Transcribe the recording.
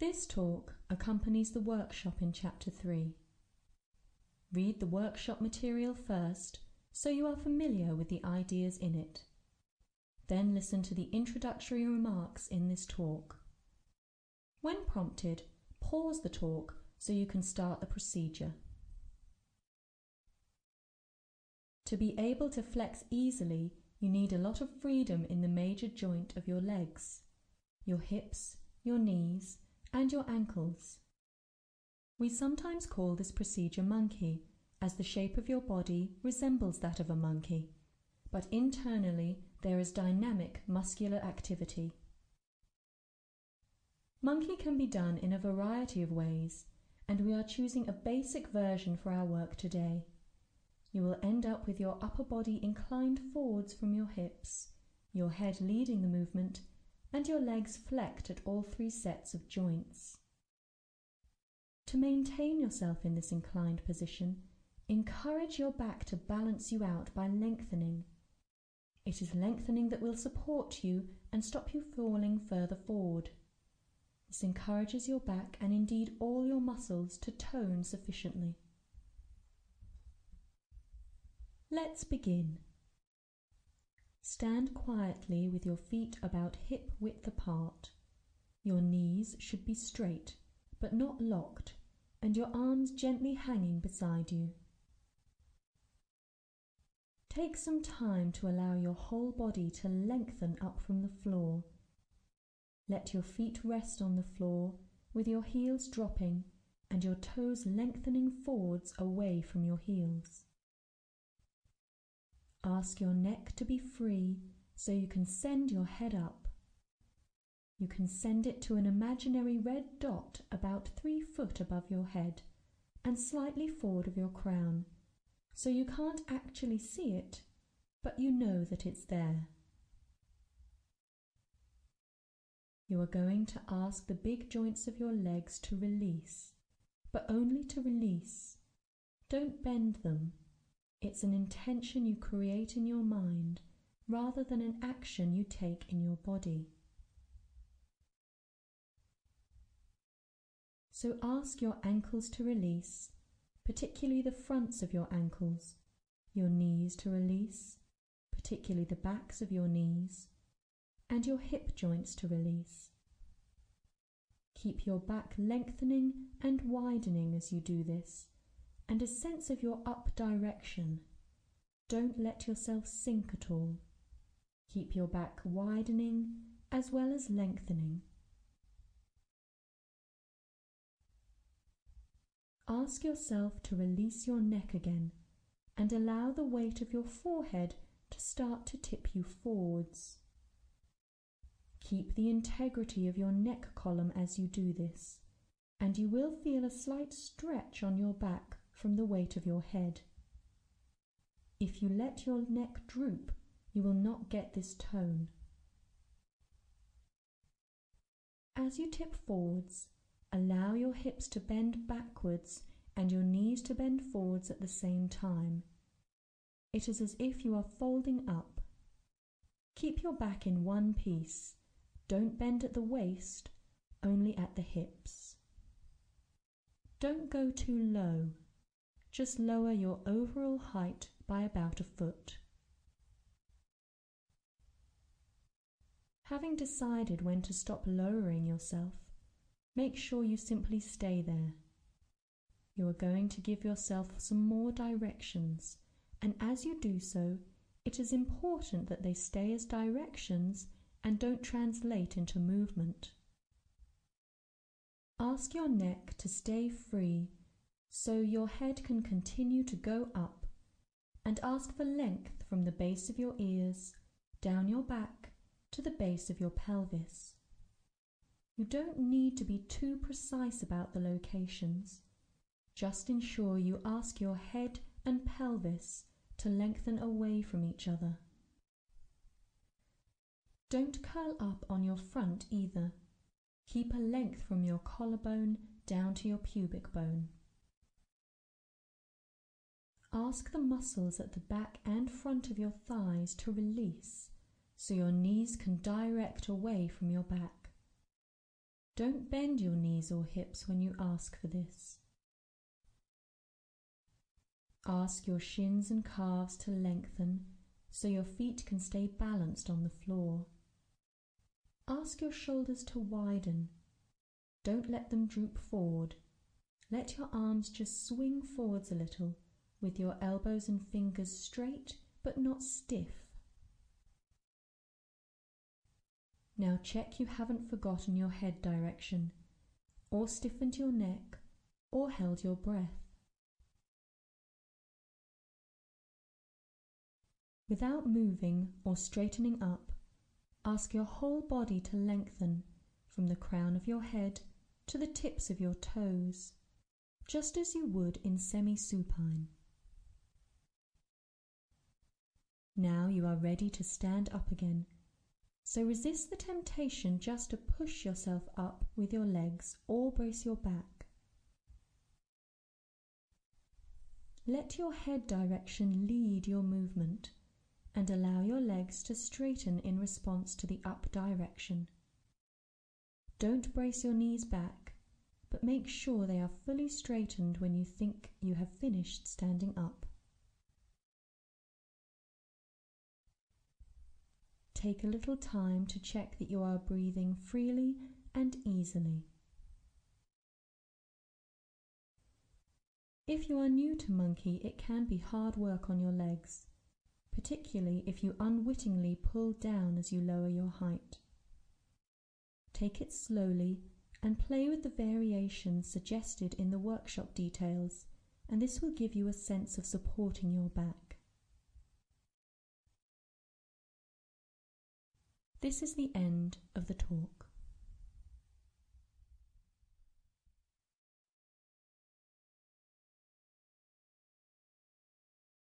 This talk accompanies the workshop in Chapter 3. Read the workshop material first so you are familiar with the ideas in it. Then listen to the introductory remarks in this talk. When prompted, pause the talk so you can start the procedure. To be able to flex easily, you need a lot of freedom in the major joint of your legs, your hips, your knees, and your ankles. We sometimes call this procedure monkey, as the shape of your body resembles that of a monkey, but internally there is dynamic muscular activity. Monkey can be done in a variety of ways, and we are choosing a basic version for our work today. You will end up with your upper body inclined forwards from your hips, your head leading the movement, and your legs flecked at all three sets of joints. To maintain yourself in this inclined position, encourage your back to balance you out by lengthening. It is lengthening that will support you and stop you falling further forward. This encourages your back and indeed all your muscles to tone sufficiently. Let's begin. Stand quietly with your feet about hip width apart. Your knees should be straight, but not locked, and your arms gently hanging beside you. Take some time to allow your whole body to lengthen up from the floor. Let your feet rest on the floor with your heels dropping and your toes lengthening forwards away from your heels. Ask your neck to be free so you can send your head up. You can send it to an imaginary red dot about three foot above your head and slightly forward of your crown, so you can't actually see it, but you know that it's there. You are going to ask the big joints of your legs to release, but only to release. Don't bend them it's an intention you create in your mind rather than an action you take in your body. So ask your ankles to release, particularly the fronts of your ankles, your knees to release, particularly the backs of your knees, and your hip joints to release. Keep your back lengthening and widening as you do this and a sense of your up direction. Don't let yourself sink at all. Keep your back widening as well as lengthening. Ask yourself to release your neck again and allow the weight of your forehead to start to tip you forwards. Keep the integrity of your neck column as you do this, and you will feel a slight stretch on your back from the weight of your head. If you let your neck droop, you will not get this tone. As you tip forwards, allow your hips to bend backwards and your knees to bend forwards at the same time. It is as if you are folding up. Keep your back in one piece. Don't bend at the waist, only at the hips. Don't go too low just lower your overall height by about a foot. Having decided when to stop lowering yourself, make sure you simply stay there. You are going to give yourself some more directions, and as you do so, it is important that they stay as directions and don't translate into movement. Ask your neck to stay free so your head can continue to go up and ask for length from the base of your ears down your back to the base of your pelvis. You don't need to be too precise about the locations. Just ensure you ask your head and pelvis to lengthen away from each other. Don't curl up on your front either. Keep a length from your collarbone down to your pubic bone. Ask the muscles at the back and front of your thighs to release so your knees can direct away from your back. Don't bend your knees or hips when you ask for this. Ask your shins and calves to lengthen so your feet can stay balanced on the floor. Ask your shoulders to widen. Don't let them droop forward. Let your arms just swing forwards a little with your elbows and fingers straight but not stiff. Now check you haven't forgotten your head direction, or stiffened your neck, or held your breath. Without moving or straightening up, ask your whole body to lengthen from the crown of your head to the tips of your toes, just as you would in semi supine. Now you are ready to stand up again so resist the temptation just to push yourself up with your legs or brace your back. Let your head direction lead your movement and allow your legs to straighten in response to the up direction. Don't brace your knees back, but make sure they are fully straightened when you think you have finished standing up. Take a little time to check that you are breathing freely and easily. If you are new to monkey, it can be hard work on your legs, particularly if you unwittingly pull down as you lower your height. Take it slowly and play with the variations suggested in the workshop details, and this will give you a sense of supporting your back. This is the end of the talk.